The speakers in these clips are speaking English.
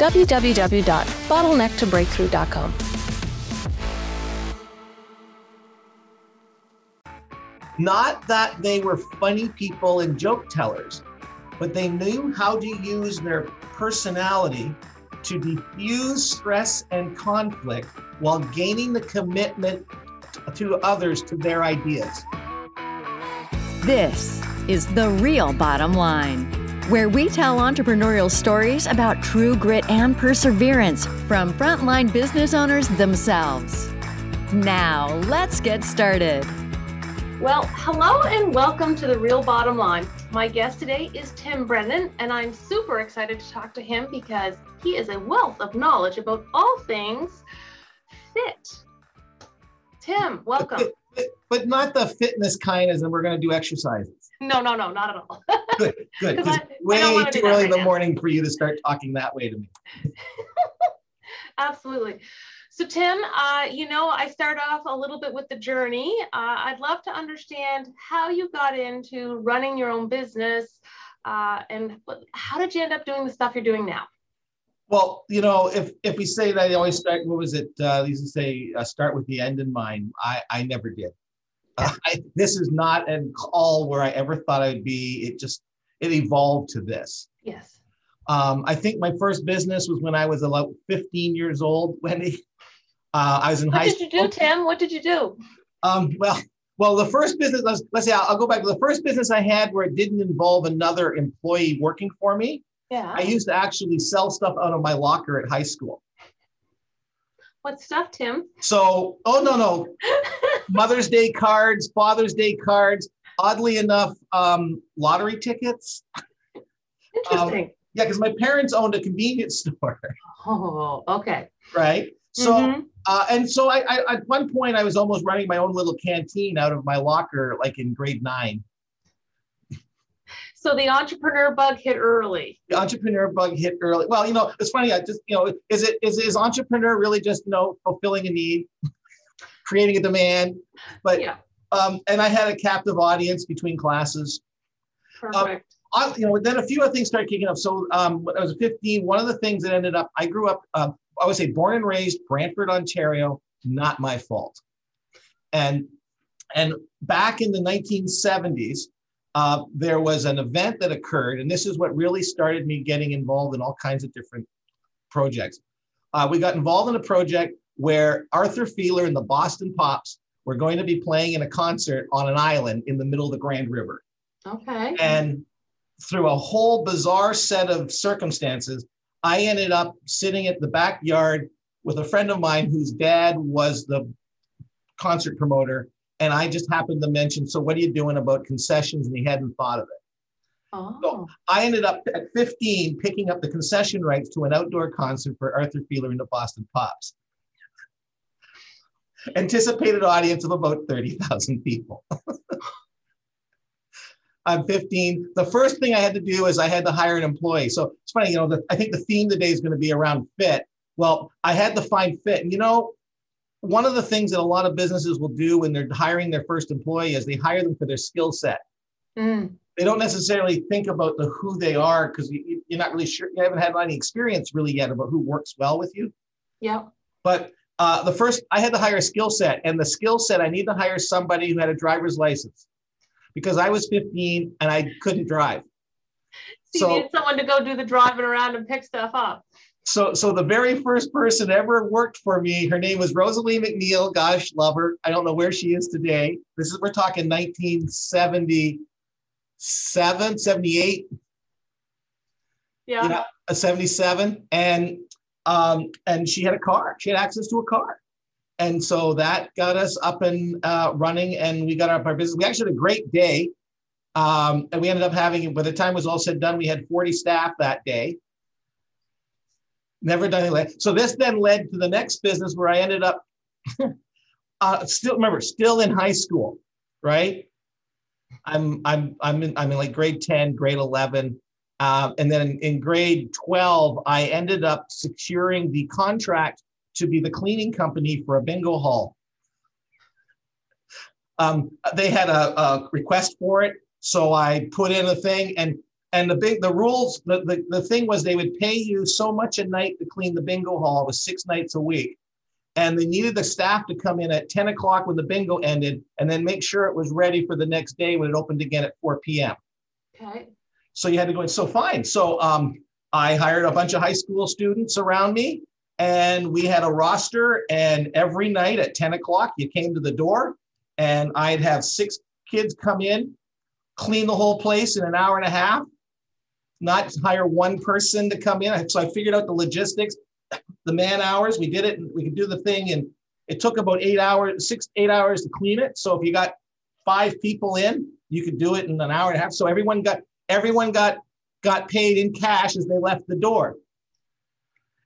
www.bottlenecktobreakthrough.com. Not that they were funny people and joke tellers, but they knew how to use their personality to diffuse stress and conflict while gaining the commitment to others to their ideas. This is The Real Bottom Line, where we tell entrepreneurial stories about true grit and perseverance from frontline business owners themselves. Now, let's get started. Well, hello and welcome to The Real Bottom Line. My guest today is Tim Brennan, and I'm super excited to talk to him because he is a wealth of knowledge about all things fit. Tim, welcome. But, but not the fitness kind as in we're going to do exercises. No, no, no, not at all. Good, good. I way too early right in the now. morning for you to start talking that way to me. Absolutely. So, Tim, uh, you know, I start off a little bit with the journey. Uh, I'd love to understand how you got into running your own business uh, and how did you end up doing the stuff you're doing now? Well, you know, if if we say that, I always start. What was it? Uh, they used to say, uh, "Start with the end in mind." I I never did. Uh, I, this is not a call where I ever thought I'd be. It just it evolved to this. Yes. Um, I think my first business was when I was about 15 years old. Wendy, uh, I was in What high school. What did you do, Tim? What did you do? Um, well, well, the first business. Let's, let's say I'll, I'll go back to the first business I had where it didn't involve another employee working for me. Yeah. I used to actually sell stuff out of my locker at high school. what stuff, Tim? So, oh no, no, Mother's Day cards, Father's Day cards. Oddly enough, um, lottery tickets. Interesting. Yeah, because my parents owned a convenience store, oh, okay. right? So, Mhm. uh, and so I, I, at one point, I was almost running my own little canteen out of my locker, like in grade nine. So the entrepreneur bug hit early. The entrepreneur bug hit early. Well, you know, it's funny. I just, you know, is it is is entrepreneur really just you know fulfilling a need, creating a demand? But Yeah. um, and I had a captive audience between classes. Perfect. I, you know, then a few other things started kicking up. So um, when I was 15, one of the things that ended up, I grew up, uh, I would say born and raised Brantford, Ontario, not my fault. And and back in the 1970s, uh, there was an event that occurred, and this is what really started me getting involved in all kinds of different projects. Uh, we got involved in a project where Arthur Fiedler and the Boston Pops were going to be playing in a concert on an island in the middle of the Grand River. okay. And through a whole bizarre set of circumstances, I ended up sitting at the backyard with a friend of mine whose dad was the concert promoter. And I just happened to mention, so what are you doing about concessions? And he hadn't thought of it. oh. So I ended up at 15 picking up the concession rights to an outdoor concert for Arthur Fiedler and the Boston Pops. Anticipated audience of about 30,000 people. I'm 15. The first thing I had to do is I had to hire an employee. So it's funny, you know, the, I think the theme today is going to be around fit. Well, I had to find fit. And you know, one of the things that a lot of businesses will do when they're hiring their first employee is they hire them for their skill set Mm. they don't necessarily think about the who they are because you, you're not really sure you haven't had any experience really yet about who works well with you Yep. but uh, the first i had to hire a skill set and the skill set i need to hire somebody who had a driver's license because i was 15 and i couldn't drive. So, So- you need someone to go do the driving around and pick stuff up. so so the very first person ever worked for me her name was rosalie mcneil. Gosh love her. I don't know where she is today. This is we're talking 1977 78 Yeah. yeah, a 77 and um and she had a car. She had access to a car. And so that got us up and uh, running and we got up our business. We actually had a great day. Um, and we ended up having by the time it was all said and done we had 40 staff that day. Never done anything. So this then led to the next business where I ended up uh, still remember, still in high school, right? I'm I'm I'm in I'm in like grade 10, grade 11. Uh, and then in, grade 12, I ended up securing the contract to be the cleaning company for a bingo hall. Um, they had a, a, request for it, so I put in a thing, and and the big the rules the, the the thing was they would pay you so much a night to clean the bingo hall. It was six nights a week, and they needed the staff to come in at 10 o'clock when the bingo ended, and then make sure it was ready for the next day when it opened again at 4 p.m. Okay. So you had to go in. So fine. So um, I hired a bunch of high school students around me and we had a roster and every night at 10 o'clock you came to the door and i'd have six kids come in clean the whole place in an hour and a half not hire one person to come in so i figured out the logistics the man hours we did it and we could do the thing and it took about eight hours six eight hours to clean it so if you got five people in you could do it in an hour and a half so everyone got everyone got got paid in cash as they left the door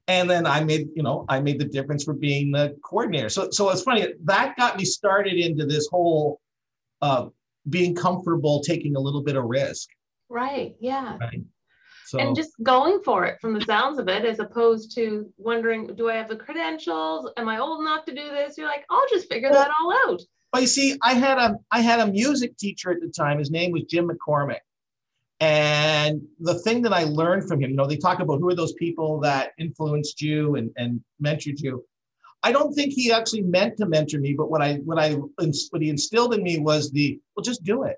and then I made, you know, I made the difference for being the coordinator. So, so it's funny that got me started into this whole uh, being comfortable taking a little bit of risk. Right. Yeah. Right. So, and just going for it from the sounds of it, as opposed to wondering, do I have the credentials? Am I old enough to do this? You're like, I'll just figure well, that all out. But you see, I had a I had a music teacher at the time. His name was Jim McCormick, and the thing that I learned from him, you know, they talk about who are those people that influenced you and, and mentored you. I don't think he actually meant to mentor me, but what I what I what he instilled in me was the well, just do it.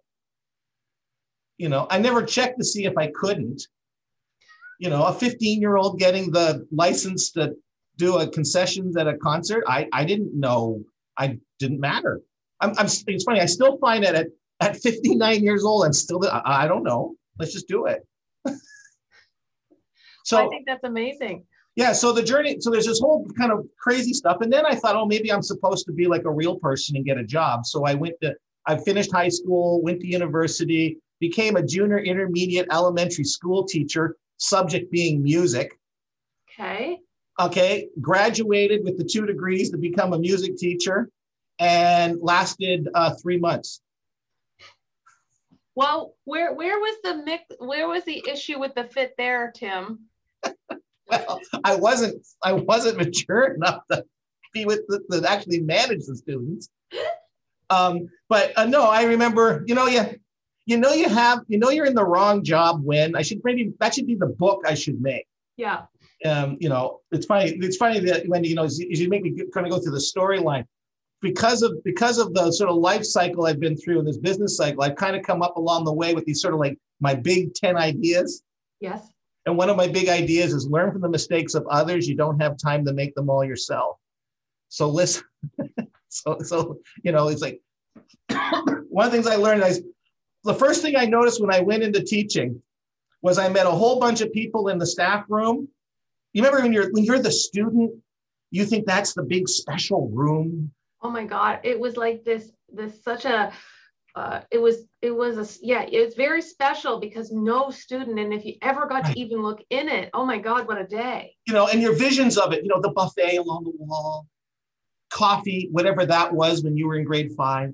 You know, I never checked to see if I couldn't. You know, a 15 year old getting the license to do a concessions at a concert, I I didn't know. I didn't matter. I'm, I'm it's funny. I still find that at at 59 years old, I'm still I, I don't know. Let's just do it. so I think that's amazing. Yeah. So the journey, so there's this whole kind of crazy stuff. And then I thought, oh, maybe I'm supposed to be like a real person and get a job. So I went to, I finished high school, went to university, became a junior intermediate elementary school teacher, subject being music. Okay. Okay. Graduated with the two degrees to become a music teacher and lasted uh, three months. Well, where where was the mix? Where was the issue with the fit there, Tim? well, I wasn't I wasn't mature enough to be with the, to actually manage the students. Um, but uh, no, I remember. You know, you you know you have you know you're in the wrong job when I should maybe that should be the book I should make. Yeah. Um, you know, it's funny. It's funny that when you know, as you make me kind of go through the storyline because of because of the sort of life cycle I've been through in this business cycle, I've kind of come up along the way with these sort of like my big 10 ideas. Yes. And one of my big ideas is learn from the mistakes of others. You don't have time to make them all yourself. So listen. so so you know, it's like one of the things I learned is the first thing I noticed when I went into teaching was I met a whole bunch of people in the staff room. You remember when you're when you're the student, you think that's the big special room oh my god. It was like this this such a uh, it was it was a yeah it's very special because no student and if you ever got right. to even look in it oh my god what a day. You know and your visions of it you know the buffet along the wall coffee whatever that was when you were in grade five.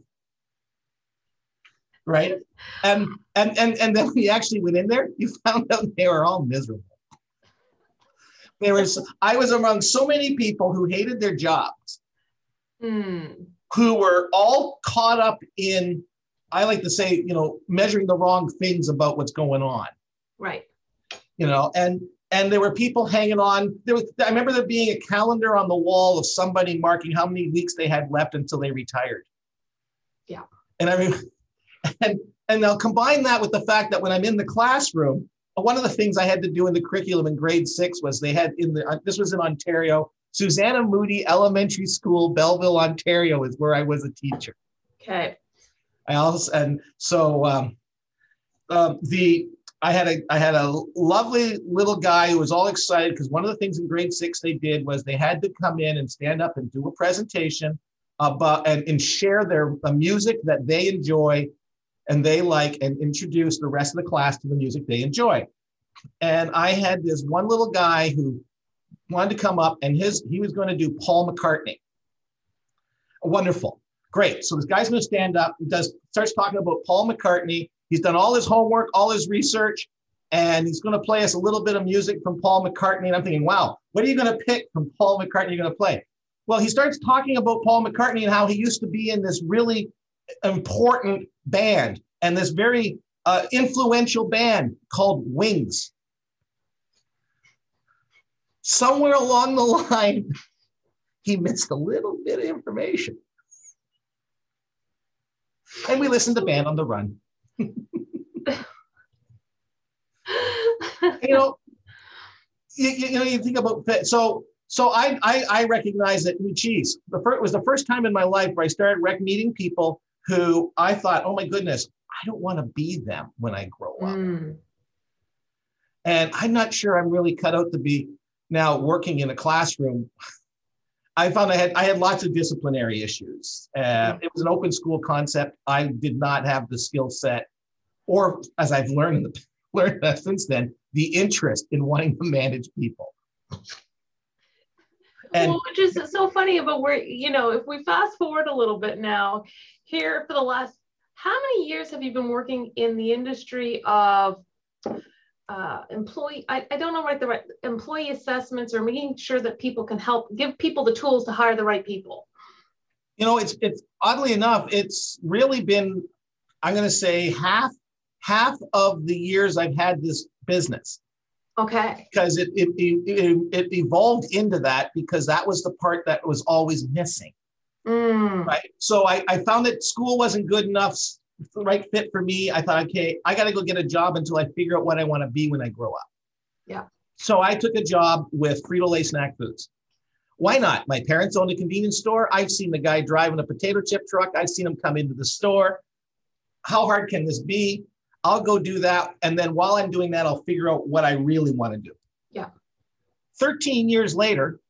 Right? And and and, and then we actually went in there you found out they were all miserable. There was i was among so many people who hated their jobs mm. who were all caught up in, I like to say, you know, measuring the wrong things about what's going on. Right. You know, and and there were people hanging on. There was I remember there being a calendar on the wall of somebody marking how many weeks they had left until they retired. Yeah. And I mean, and and I'll combine that with the fact that when I'm in the classroom, one of the things I had to do in the curriculum in grade six was they had in the this was in Ontario Susanna Moodie Elementary School, Belleville, Ontario, is where I was a teacher. Okay. I also and so um, um, the I had a I had a lovely little guy who was all excited because one of the things in grade six they did was they had to come in and stand up and do a presentation about and, and share their the music that they enjoy and they like and introduce the rest of the class to the music they enjoy. And I had this one little guy who wanted to come up and his he was going to do Paul McCartney. Wonderful. Great. So this guy's going to stand up, does starts talking about Paul McCartney. He's done all his homework, all his research, and he's going to play us a little bit of music from Paul McCartney. And I'm thinking, wow, what are you going to pick from Paul McCartney you're going to play? Well, he starts talking about Paul McCartney and how he used to be in this really important band and this very uh, influential band called Wings. Somewhere along the line, he missed a little bit of information. And we listened to Band on the Run. you know, you, you, know, you think about so so I I, I recognize that geez, the first it was the first time in my life where I started rec meeting people who I thought, oh my goodness, I don't want to be them when I grow up. Mm. And I'm not sure I'm really cut out to be now working in a classroom. I found I had I had lots of disciplinary issues. Uh, it was an open school concept. I did not have the skill set, or as I've learned the, learned since then, the interest in wanting to manage people. And, well, which is so funny about where you know if we fast forward a little bit now, here for the last how many years have you been working in the industry of uh, employee, I, I don't know what the right employee assessments or making sure that people can help give people the tools to hire the right people? You know, it's it's oddly enough, it's really been, I'm going to say half half of the years I've had this business. Okay. Because it it, it, it evolved into that because that was the part that was always missing. Mm. Right. So I, I found that school wasn't good enough, the right fit for me. I thought, okay, I got to go get a job until I figure out what I want to be when I grow up. Yeah. So I took a job with Frito Lay Snack Foods. Why not? My parents owned a convenience store. I've seen the guy driving a potato chip truck. I've seen him come into the store. How hard can this be? I'll go do that. And then while I'm doing that, I'll figure out what I really want to do. Yeah. 13 years later,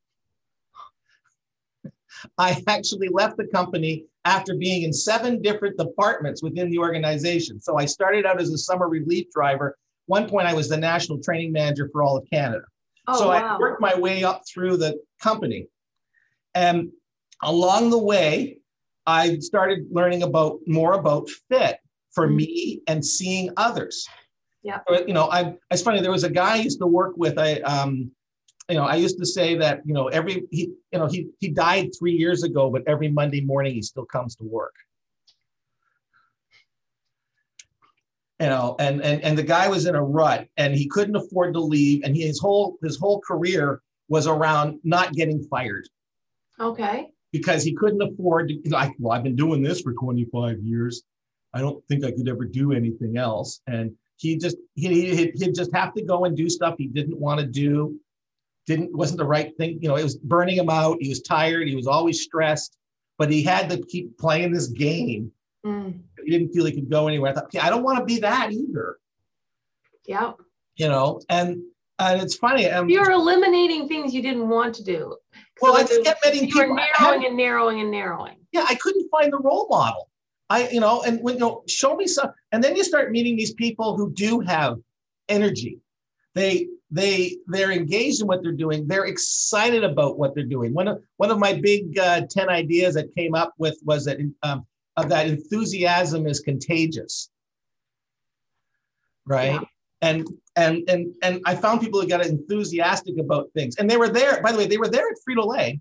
I actually left the company after being in seven different departments within the organization. So I started out as a summer relief driver. One point, I was the national training manager for all of Canada. Oh, so wow. I worked my way up through the company. And along the way, I started learning about more about fit for mm-hmm. me and seeing others. Yeah. You know, I it's funny, there was a guy I used to work with. I um you know, I used to say that, you know, every he, you know, he he died three years ago, but every Monday morning he still comes to work. You know, and and and the guy was in a rut and he couldn't afford to leave. And he, his whole his whole career was around not getting fired. Okay. Because he couldn't afford to like, well, I've been doing this for 25 years. I don't think I could ever do anything else. And he just he he'd just have to go and do stuff he didn't want to do didn't wasn't the right thing. You know, it was burning him out. He was tired. He was always stressed, but he had to keep playing this game. Mm. He didn't feel he could go anywhere. I thought, okay, I don't want to be that either. Yeah. You know, and and it's funny. Um, You're eliminating things you didn't want to do. Well, I just kept meeting people. narrowing and narrowing and narrowing. Yeah, I couldn't find the role model. I, you know, and when you know, show me some, and then you start meeting these people who do have energy. They they they're engaged in what they're doing. They're excited about what they're doing. One of one of my big uh, 10 ideas that came up with was that um, of that enthusiasm is contagious. Right? Yeah. and and and and i found people who got enthusiastic about things. And they were there by the way they were there at frito-lay.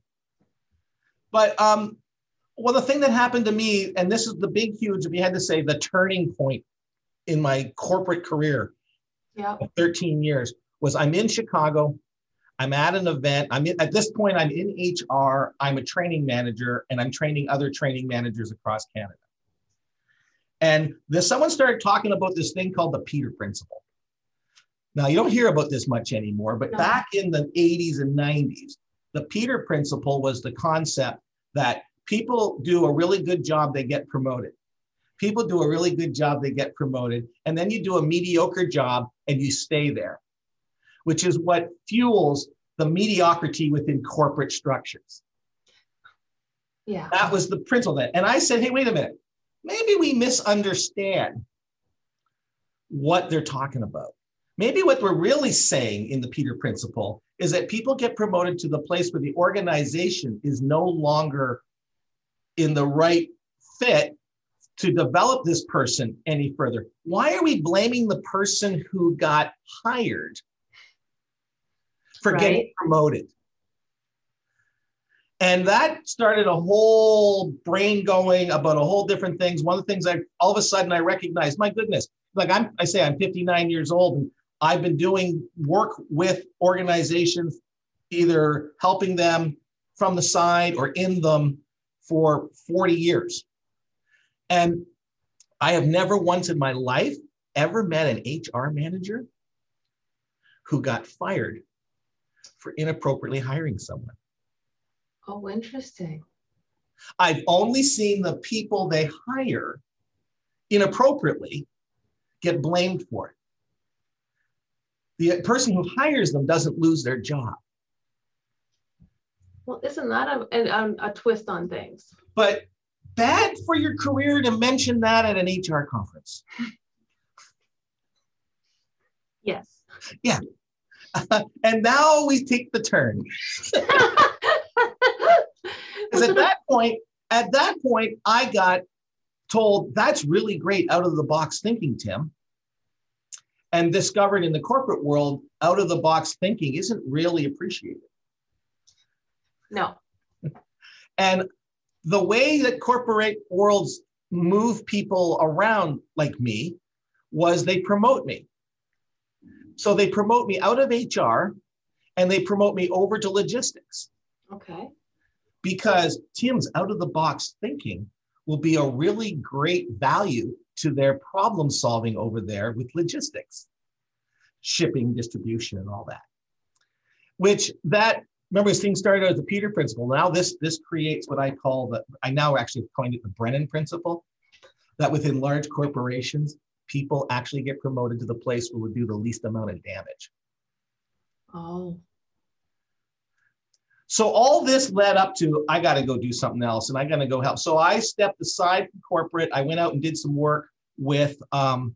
But um well the thing that happened to me and this is the big huge if you had to say the turning point in my corporate career yeah. 13 years was I'm in Chicago. I'm at an event. I'm in, at this point, I'm in HR. I'm a training manager and I'm training other training managers across Canada. And this, someone started talking about this thing called the Peter Principle. Now, you don't hear about this much anymore, but no. back in the 80s and 90s, the Peter Principle was the concept that people do a really good job, they get promoted. People do a really good job, they get promoted. And then you do a mediocre job and you stay there which is what fuels the mediocrity within corporate structures. Yeah. That was the principle that. And I said, hey, wait a minute. Maybe we misunderstand what they're talking about. Maybe what we're really saying in the Peter principle is that people get promoted to the place where the organization is no longer in the right fit to develop this person any further. Why are we blaming the person who got hired for Right. getting promoted? And that started a whole brain going about a whole different things. One of the things I all of a sudden I recognized, my goodness, like I'm I say I'm 59 years old and I've been doing work with organizations, either helping them from the side or in them for 40 years. And I have never once in my life ever met an HR manager who got fired for inappropriately hiring someone. Oh, interesting. I've only seen the people they hire inappropriately get blamed for it. The person who hires them doesn't lose their job. Well, isn't that a, a, um, a twist on things? But bad for your career to mention that at an HR conference. Yes. and now we take the turn. Because at that point, at that point, I got told that's really great out of the box thinking, Tim. And discovered in the corporate world, out of the box thinking isn't really appreciated. no. And the way that corporate worlds move people around like me was they promote me. So they promote me out of HR and they promote me over to logistics Okay. because Tim's out of the box thinking will be a really great value to their problem solving over there with logistics, shipping, distribution, and all that. Which that remember this thing started as the Peter principle. Now this this creates what I call the I now actually coined it the Brennan principle. That within large corporations, people actually get promoted to the place where would do the least amount of damage. Oh. So all this led up to I got to go do something else and I got to go help. So I stepped aside from corporate. I went out and did some work with um,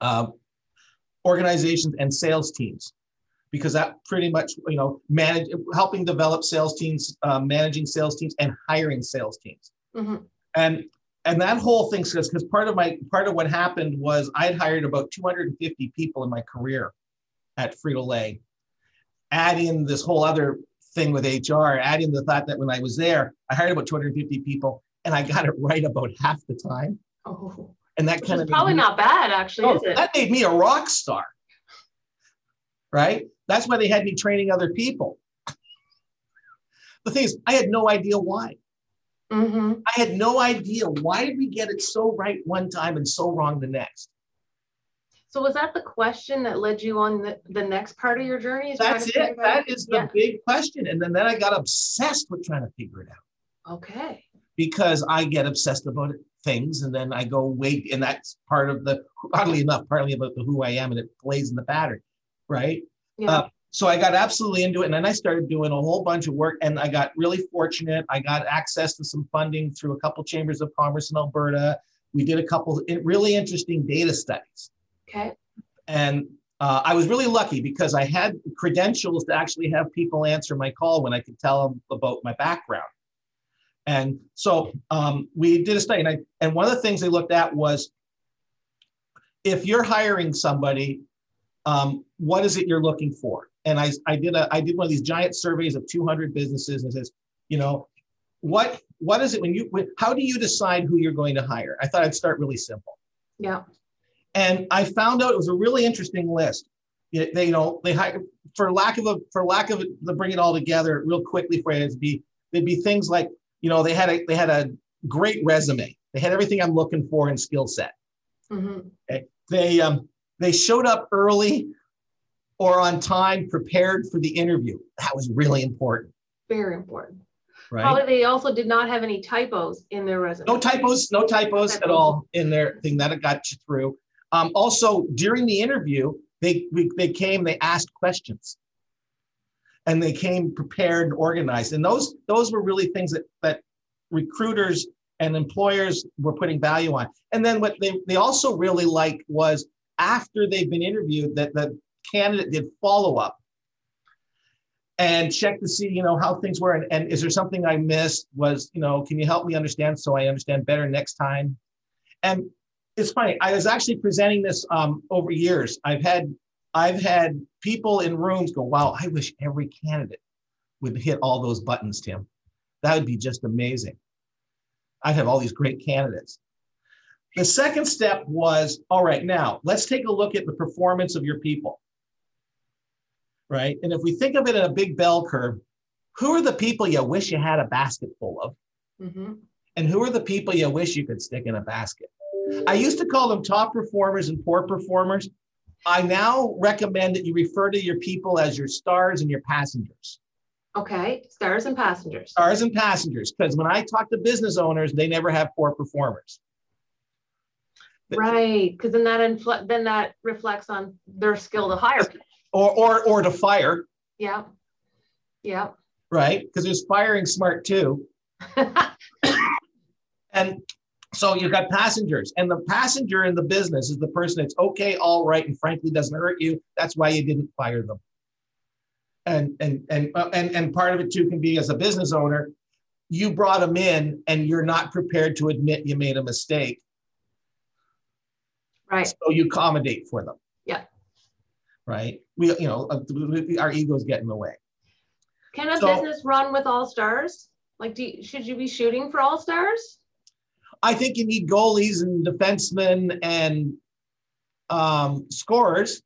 uh, organizations and sales teams because that pretty much you know manage helping develop sales teams, uh, managing sales teams, and hiring sales teams. Mhm. And and that whole thing says because part of my part of what happened was I'd hired about 250 people in my career at Frito Lay. Add in this whole other thing with HR, add in the thought that when I was there, I hired about 250 people and I got it right about half the time. Oh. And that kind of probably me- not bad, actually, Oh, is it? that made me a rock star. Right? That's why they had me training other people. The thing is, I had no idea why. Hmm I had no idea why did we get it so right one time and so wrong the next. So was that the question that led you on the, the next part of your journey? That's it. That is the Yeah. big question. And then, then I got obsessed with trying to figure it out Okay. because I get obsessed about things and then I go wait. And that's part of the, oddly enough, partly about the who I am and it plays in the pattern. Right. Yeah. Uh, so I got absolutely into it. And then I started doing a whole bunch of work and I got really fortunate. I got access to some funding through a couple chambers of commerce in Alberta. We did a couple really interesting data studies. okay. And uh, I was really lucky because I had credentials to actually have people answer my call when I could tell them about my background. And so um, we did a study, and, I, and one of the things they looked at was if you're hiring somebody, um, what is it you're looking for? And I, I did a I did one of these giant surveys of 200 businesses and says, you know, what what is it when you when, how do you decide who you're going to hire? I thought I'd start really simple. Yeah. And I found out it was a really interesting list. They, you know, they hire for lack of a for lack of it, to bring it all together real quickly for you, it'd be there'd be things like, you know, they had a they had a great resume. They had everything I'm looking for in skill set. hmm They um they showed up early or on time, prepared for the interview. That was really important, Very important. right? Probably they also did not have any typos in their resume. No typos, no typos at all in their thing that got you through. Um, also, during the interview, they we, they came, they asked questions, and they came prepared and organized. And those those were really things that that recruiters and employers were putting value on. And then what they they also really liked was after they've been interviewed, that the candidate did follow up and check to see, you know, how things were. And, and is there something I missed? Was, you know, can you help me understand so I understand better next time? And it's funny. I was actually presenting this um, over years. I've had I've had people in rooms go, "Wow, I wish every candidate would hit all those buttons, Tim. That would be just amazing." I'd have all these great candidates. The second step was, all right, now let's take a look at the performance of your people. Right? And if we think of it in a big bell curve, who are the people you wish you had a basket full of? Mm-hmm. And who are the people you wish you could stick in a basket? I used to call them top performers and poor performers. I now recommend that you refer to your people as your stars and your passengers. Okay, stars and passengers. Stars and passengers, because when I talk to business owners, they never have poor performers. Right, because then that infl- then that reflects on their skill to hire or or or to fire. Yeah, yeah. Right, because there's firing smart too. and so you've got passengers, and the passenger in the business is the person that's okay, all right, and frankly doesn't hurt you. That's why you didn't fire them. And and and uh, and and part of it too can be as a business owner, you brought them in, and you're not prepared to admit you made a mistake. Right. So you accommodate for them. Yeah. Right. We you know uh, our egos get in the way. Can a so, business run with all stars? Like, do you, should you be shooting for all stars? I think you need goalies and defensemen and um, scorers,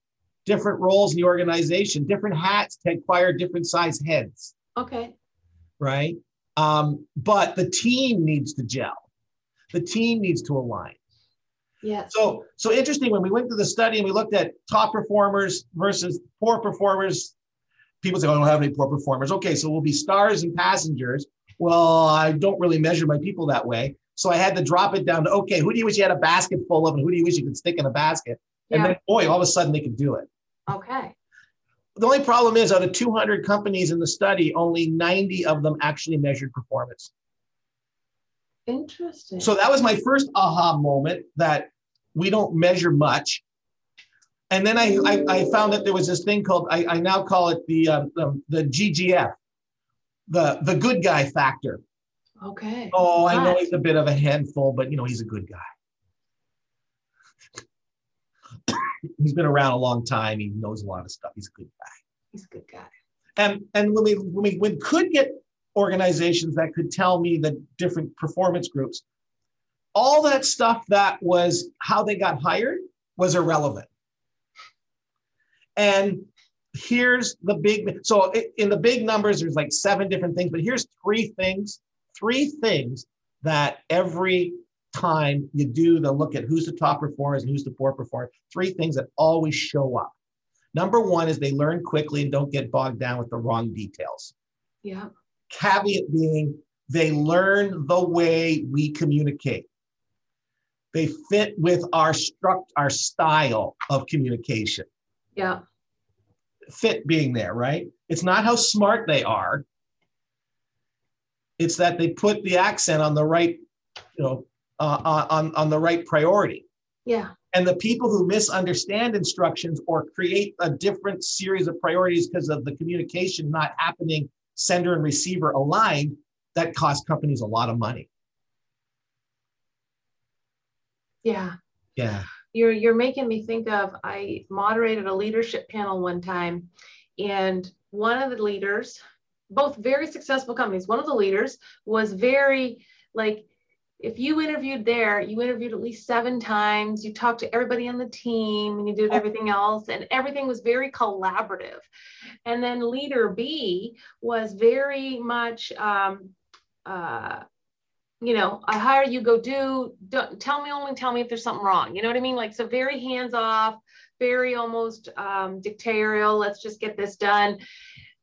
different roles in the organization, different hats to acquire different size heads. Okay. Right. Um, but the team needs to gel. The team needs to align. Yeah. So so interesting when we went to the study and we looked at top performers versus poor performers. People say, oh, I don't have any poor performers. Okay, so we'll be stars and passengers. Well, I don't really measure my people that way. So I had to drop it down to okay, who do you wish you had a basket full of, and who do you wish you could stick in a basket? And then, boy, all of a sudden they could do it. Okay. The only problem is, out of 200 companies in the study, only 90 of them actually measured performance. Interesting. So that was my first aha moment that we don't measure much. And then I, I, I found that there was this thing called, I, I now call it the, um, the, the GGF, the, the good guy factor. Okay. Oh, I know he's a bit of a handful, but you know, he's a good guy. he's been around a long time. He knows a lot of stuff. He's a good guy. He's a good guy. And and when we when we when could get organizations that could tell me the different performance groups, all that stuff that was how they got hired was irrelevant. And here's the big so in the big numbers, there's like seven different things, but here's three things three things that every time you do the look at who's the top performers and who's the poor performer, three things that always show up. Number one is they learn quickly and don't get bogged down with the wrong details. Yeah. Caveat being they learn the way we communicate. They fit with our struct our style of communication. Yeah. Fit being there, right? It's not how smart they are. It's that they put the accent on the right, you know, uh, uh, on, on the right priority. Yeah. And the people who misunderstand instructions or create a different series of priorities because of the communication not happening, sender and receiver aligned, that costs companies a lot of money. Yeah. Yeah. You're you're making me think of I moderated a leadership panel one time and one of the leaders both very successful companies. One of the leaders was very like, if you interviewed there, you interviewed at least seven times, you talked to everybody on the team and you did everything else, and everything was very collaborative. And then leader B was very much, um, uh, you know, I hire you, go do, don't, tell me only tell me if there's something wrong. You know what I mean? Like, so very hands off, very almost um, dictatorial. Let's just get this done.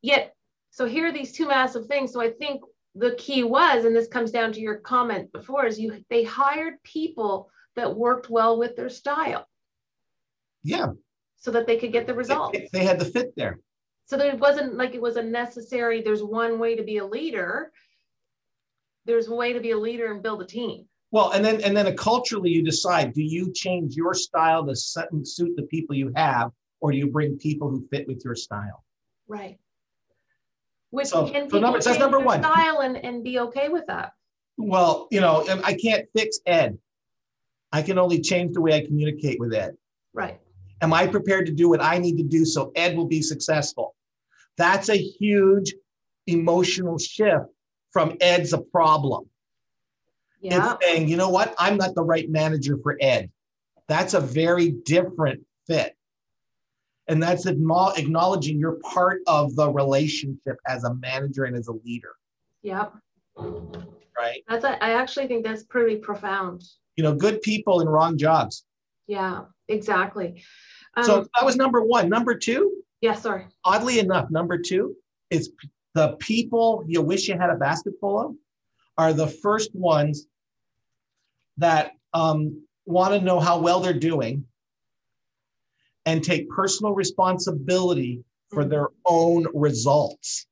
Yet so here are these two massive things. So I think the key was, and this comes down to your comment before, is you they hired people that worked well with their style. Yeah. So that they could get the results. They, they had the fit there. So that it wasn't like it was a necessary, there's one way to be a leader. There's a way to be a leader and build a team. Well, and then and then culturally you decide, do you change your style to suit the people you have, or do you bring people who fit with your style? Right. Which So- can so number- that's change number their one. style and, and be okay with that? Well, you know, I can't fix Ed. I can only change the way I communicate with Ed. Right. Am I prepared to do what I need to do so Ed will be successful? That's a huge emotional shift from Ed's a problem. Yeah. It's saying, you know what? I'm not the right manager for Ed. That's a very different fit. And that's acknowledging you're part of the relationship as a manager and as a leader, Yep. right? That's a, I actually think that's pretty profound. You know, good people in wrong jobs. Yeah, exactly. Um, so that was number one. Number two, yeah, sorry. oddly enough, number two is the people you wish you had a basket full of are the first ones that um, want to know how well they're doing and take personal responsibility for their own results.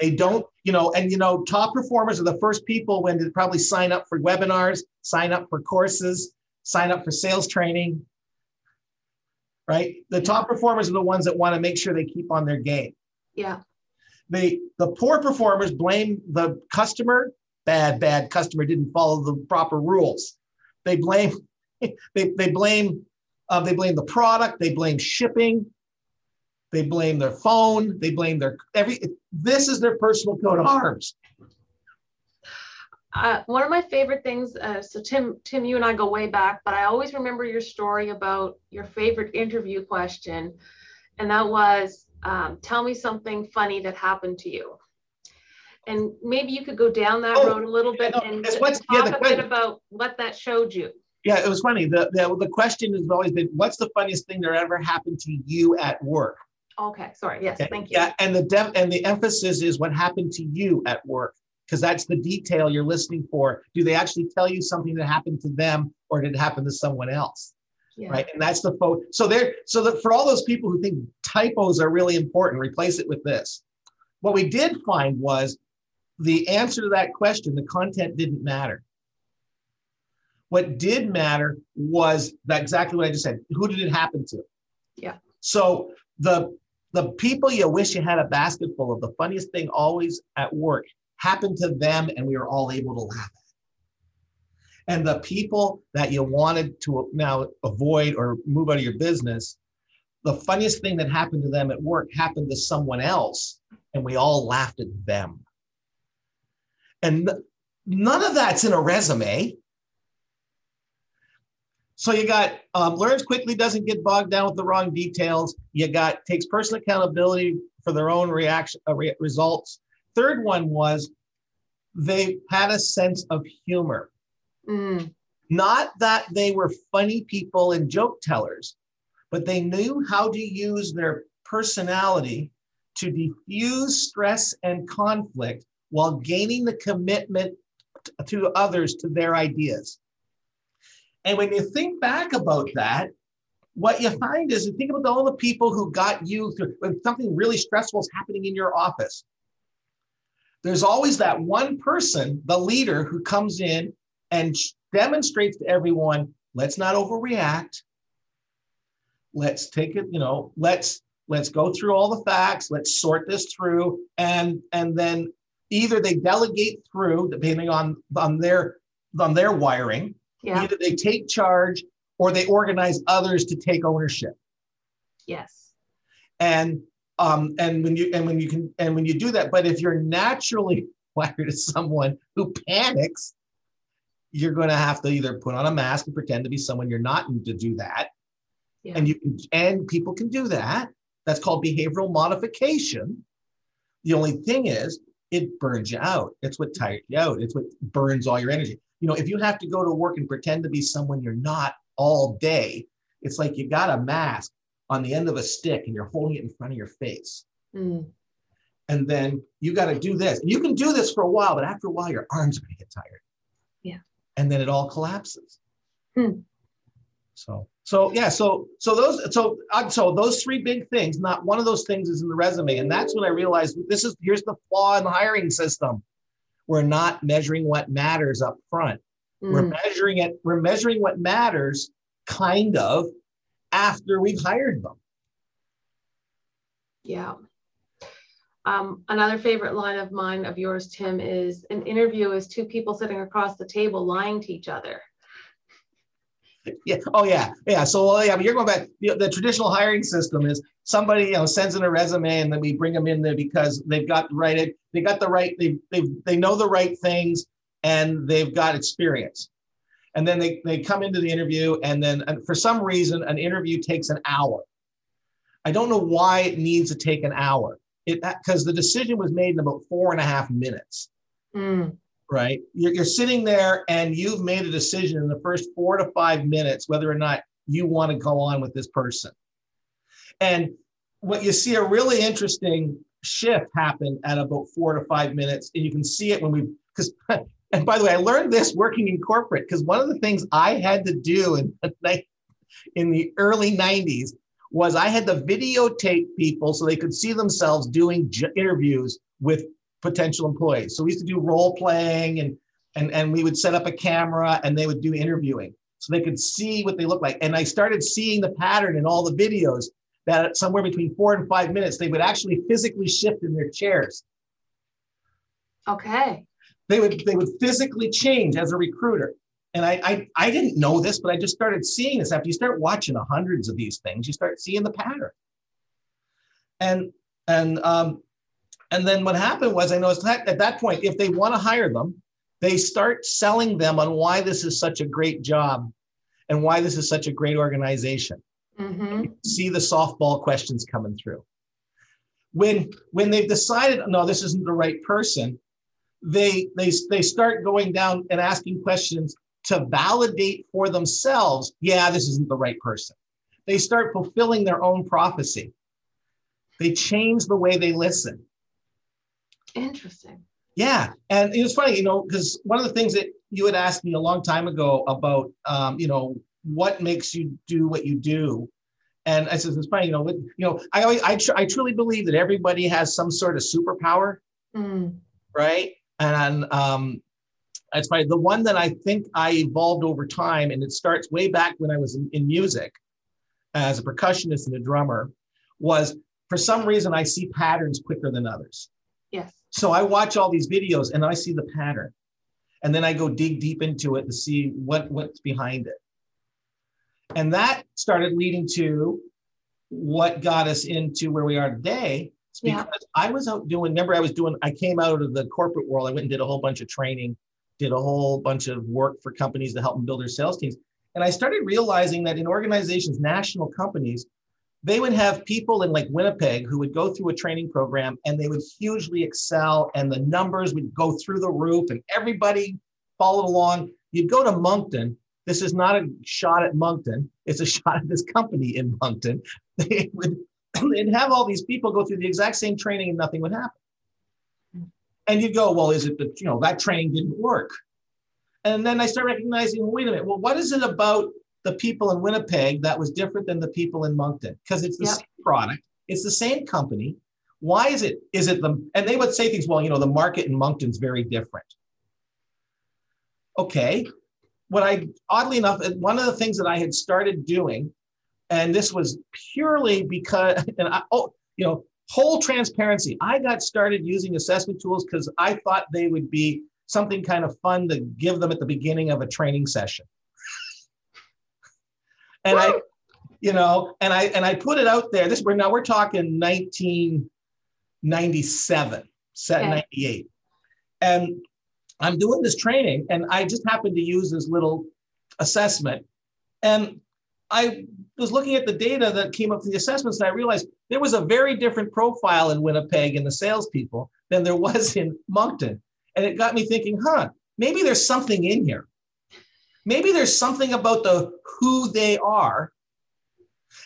They don't, you know, and you know, top performers are the first people when they probably sign up for webinars, sign up for courses, sign up for sales training, right? The top performers are the ones that want to make sure they keep on their game. Yeah. They, the poor performers blame the customer. Bad, bad customer didn't follow the proper rules. They blame, they, they blame, uh, they blame the product. They blame shipping. They blame their phone. They blame their every. This is their personal coat of arms. Uh, one of my favorite things. Uh, so Tim, Tim, you and I go way back, but I always remember your story about your favorite interview question, and that was, um, "Tell me something funny that happened to you." And maybe you could go down that Oh, road a little bit no, and, it's and what's- yeah, talk the a bit about what that showed you. Yeah, it was funny. The, the the question has always been, "What's the funniest thing that ever happened to you at work?" Okay, sorry. Yes, Okay? thank you. Yeah, and the def- and the emphasis is what happened to you at work because that's the detail you're listening for. Do they actually tell you something that happened to them or did it happen to someone else? Yeah. Right, and that's the photo. So there, so that for all those people who think typos are really important, replace it with this. What we did find was the answer to that question. The content didn't matter. What did matter was that exactly what I just said. Who did it happen to? Yeah. So the the people you wish you had a basket full of, the funniest thing always at work happened to them, and we were all able to laugh at. And the people that you wanted to now avoid or move out of your business, the funniest thing that happened to them at work happened to someone else, and we all laughed at them. And none of that's in a resume. So you got um, learns quickly, doesn't get bogged down with the wrong details. You got takes personal accountability for their own reaction uh, re- results. Third one was they had a sense of humor. Mm, Not that they were funny people and joke tellers, but they knew how to use their personality to diffuse stress and conflict while gaining the commitment to others to their ideas. And when you think back about that, what you find is you think about all the people who got you through when something really stressful is happening in your office. There's always that one person, the leader, who comes in and demonstrates to everyone let's not overreact. Let's take it you know let's let's go through all the facts. Let's sort this through. And and then either they delegate through depending on on their on their wiring. Yeah. either they take charge or they organize others to take ownership. Yes. and um and when you and when you can and when you do that but if you're naturally wired as someone who panics you're going to have to either put on a mask and pretend to be someone you're not and to do that. Yeah. and you can and people can do that. That's called behavioral modification. The only thing is it burns you out. It's what tires you out. It's what burns all your energy. You know if you have to go to work and pretend to be someone you're not all day it's like you got a mask on the end of a stick and you're holding it in front of your face. Mm, and then you got to do this. And you can do this for a while but after a while your arms are going to get tired. And then it all collapses. Hmm. so so yeah so so those so uh, so those three big things not one of those things is in the resume. And that's when i realized this is here's the flaw in the hiring system. We're not measuring what matters up front. We're mm, measuring it we're measuring what matters kind of after we've hired them. Yeah. Um, another favorite line of mine of yours, Tim, is an interview is two people sitting across the table lying to each other. Yeah. Oh, yeah. Yeah. So, well, yeah, but you're going back. The, the, traditional hiring system is somebody, you know, sends in a resume and then we bring them in there because they've got the right, they got the right, they, they, they know the right things and they've got experience. And then they, they come into the interview and then and for some reason, an interview takes an hour. I don't know why it needs to take an hour. It because the decision was made in about four and a half minutes. Mm right? You're, you're sitting there and you've made a decision in the first four to five minutes whether or not you want to go on with this person. And what you see a really interesting shift happen at about four to five minutes, and you can see it when we because and by the way, I learned this working in corporate because one of the things I had to do in the, in the early 90s was I had to videotape people so they could see themselves doing j- interviews with potential employees. So we used to do role playing and and and we would set up a camera and they would do interviewing so they could see what they look like. And I started seeing the pattern in all the videos that somewhere between four and five minutes they would actually physically shift in their chairs. Okay. They would they would physically change as a recruiter. And I, I I didn't know this, but I just started seeing this after you start watching hundreds of these things, you start seeing the pattern. And and um, and then what happened was I noticed that at that point, if they want to hire them, they start selling them on why this is such a great job and why this is such a great organization. Mm-hmm. See the softball questions coming through. When when they've decided, no, this isn't the right person, they they they start going down and asking questions to validate for themselves, yeah, this isn't the right person. They start fulfilling their own prophecy. They change the way they listen. Interesting. Yeah, and it was funny, you know, because one of the things that you had asked me a long time ago about, um, you know, what makes you do what you do, and I said it's funny, you know, with, you know, I always, I, tr- I truly believe that everybody has some sort of superpower, mm. right? And um, it's funny. The one that I think I evolved over time, and it starts way back when I was in, in music as a percussionist and a drummer, was for some reason I see patterns quicker than others. Yes. So I watch all these videos and I see the pattern. And then I go dig deep into it to see what, what's behind it. And that started leading to what got us into where we are today. It's because yeah. I was out doing, remember, I was doing, I came out of the corporate world. I went and did a whole bunch of training, did a whole bunch of work for companies to help them build their sales teams. And I started realizing that in organizations, national companies, they would have people in like Winnipeg who would go through a training program and they would hugely excel and the numbers would go through the roof and everybody followed along. You'd go to Moncton. This is not a shot at Moncton. It's a shot at this company in Moncton. They would they'd have all these people go through the exact same training and nothing would happen. And you'd go, well, is it that, you know, that training didn't work? And then I start recognizing, wait a minute, well, what is it about the people in Winnipeg that was different than the people in Moncton because it's the yep. same product, it's the same company. Why is it? Is it the and they would say things, well, you know, the market in Moncton's very different. Okay. What I oddly enough, one of the things that I had started doing, and this was purely because, and I, oh, you know, whole transparency. I got started using assessment tools because I thought they would be something kind of fun to give them at the beginning of a training session and I, you know, and I and I put it out there. This we're now we're talking 1997, set okay. 98, and I'm doing this training, and I just happened to use this little assessment, and I was looking at the data that came up from the assessments, and I realized there was a very different profile in Winnipeg in the salespeople than there was in Moncton, and it got me thinking, huh, maybe there's something in here. Maybe there's something about the who they are.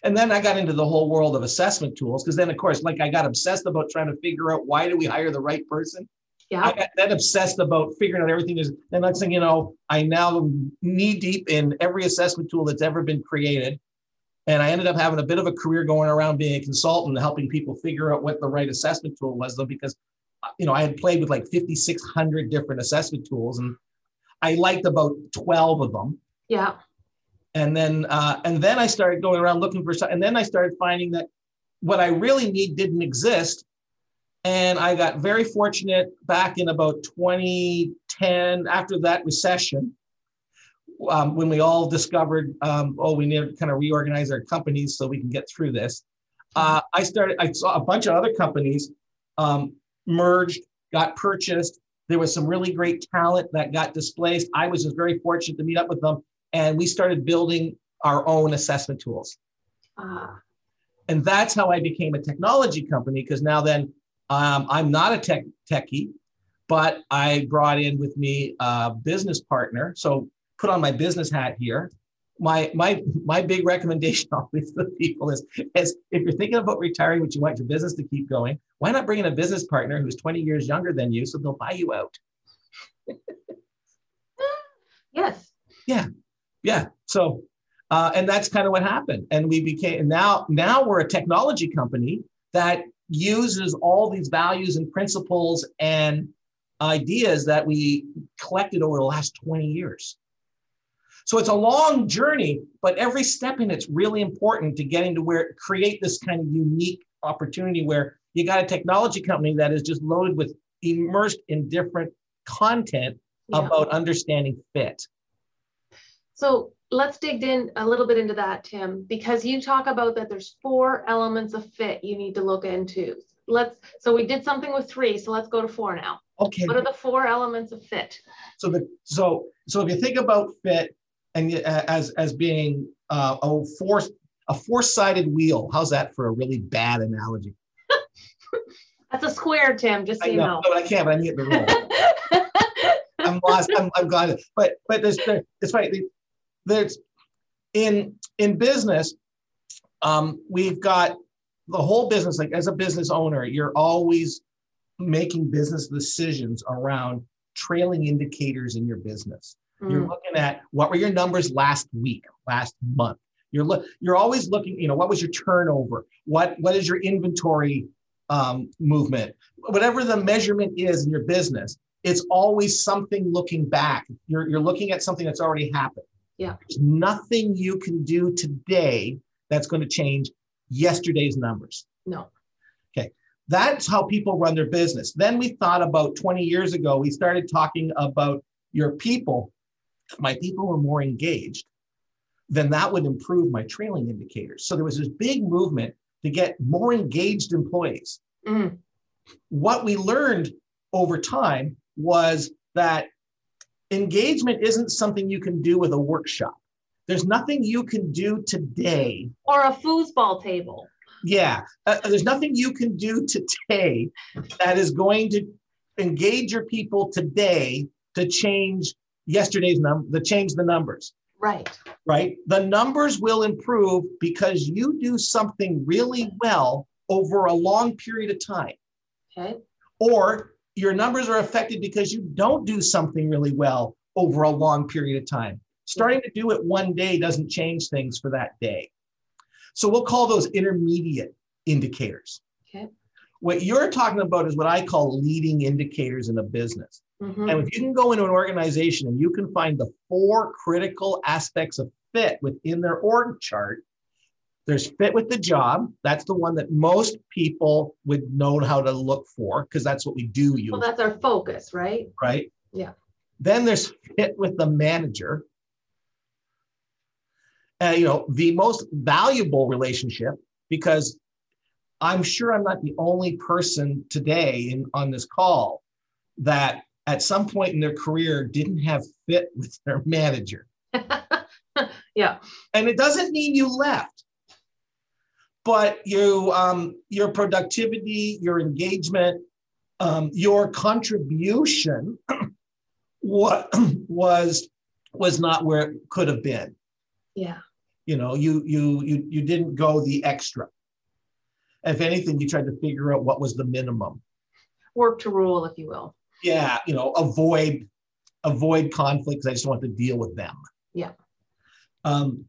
And then i got into the whole world of assessment tools because then of course like i got obsessed about trying to figure out why do we hire the right person? Yeah. I got then obsessed about figuring out everything is and next thing you know i now knee deep in every assessment tool that's ever been created and i ended up having a bit of a career going around being a consultant helping people figure out what the right assessment tool was though because you know i had played with like 5600 different assessment tools and I liked about 12 of them. Yeah. And then uh, and then I started going around looking for stuff. And then I started finding that what I really need didn't exist. And I got very fortunate back in about 2010, after that recession, um, when we all discovered, um, oh, we need to kind of reorganize our companies so we can get through this. Uh, I started, I saw a bunch of other companies um, merged, got purchased. There was some really great talent that got displaced. I was just very fortunate to meet up with them, and we started building our own assessment tools. Ah, And that's how I became a technology company because now then um, I'm not a tech techie, but I brought in with me a business partner. So put on my business hat here. My my my big recommendation always to people is, is if you're thinking about retiring, but you want your business to keep going, why not bring in a business partner who's 20 years younger than you, so they'll buy you out. yes. Yeah. Yeah. So, uh, and that's kind of what happened. And we became and now now we're a technology company that uses all these values and principles and ideas that we collected over the last 20 years. So it's a long journey, but every step in it's really important to getting to where create this kind of unique opportunity where you got a technology company that is just loaded with immersed in different content Yeah. about understanding fit. So let's dig in a little bit into that, Tim, because you talk about that there's four elements of fit you need to look into. Let's so we did something with three, so let's go to four now. Okay. What are the four elements of fit? So the so so if you think about fit and uh, as as being uh, a four a four sided wheel, how's that for a really bad analogy? That's a square, Tim, just so you know, know. but I can't. But I get the rule. I'm lost. I'm, I'm gone. But but there's there, it's right. There's in in business, um, we've got the whole business. Like as a business owner, you're always making business decisions around trailing indicators in your business. You're Mm, looking at what were your numbers last week, last month. You're look. You're always looking. You know, what was your turnover? What what is your inventory um, movement? Whatever the measurement is in your business, it's always something looking back. You're you're looking at something that's already happened. Yeah. There's nothing you can do today that's going to change yesterday's numbers. no. Okay. That's how people run their business. Then we thought about 20 years ago, we started talking about your people. My people were more engaged, then that would improve my trailing indicators. So there was this big movement to get more engaged employees. Mm, What we learned over time was that engagement isn't something you can do with a workshop. There's nothing you can do today Or a foosball table. Yeah, uh, there's nothing you can do today that is going to engage your people today to change yesterday's number, the change the numbers, Right. right? The numbers will improve because you do something really well over a long period of time, Okay. or your numbers are affected because you don't do something really well over a long period of time. Starting to do it one day doesn't change things for that day. So we'll call those intermediate indicators. What you're talking about is what I call leading indicators in a business. Mhm. And if you can go into an organization and you can find the four critical aspects of fit within their org chart, there's fit with the job. That's the one that most people would know how to look for because that's what we do You Well, that's our focus, right? right? Yeah. Then there's fit with the manager. Uh, you know, the most valuable relationship because I'm sure I'm not the only person today in, on this call that at some point in their career didn't have fit with their manager. Yeah. And it doesn't mean you left, but you, um, your productivity, your engagement, um, your contribution what was was not where it could have been. Yeah. You know, you you you you didn't go the extra. If anything, you tried to figure out what was the minimum. Work to rule, if you will. Yeah, you know, avoid avoid conflicts. I just want to deal with them. Yeah. Um,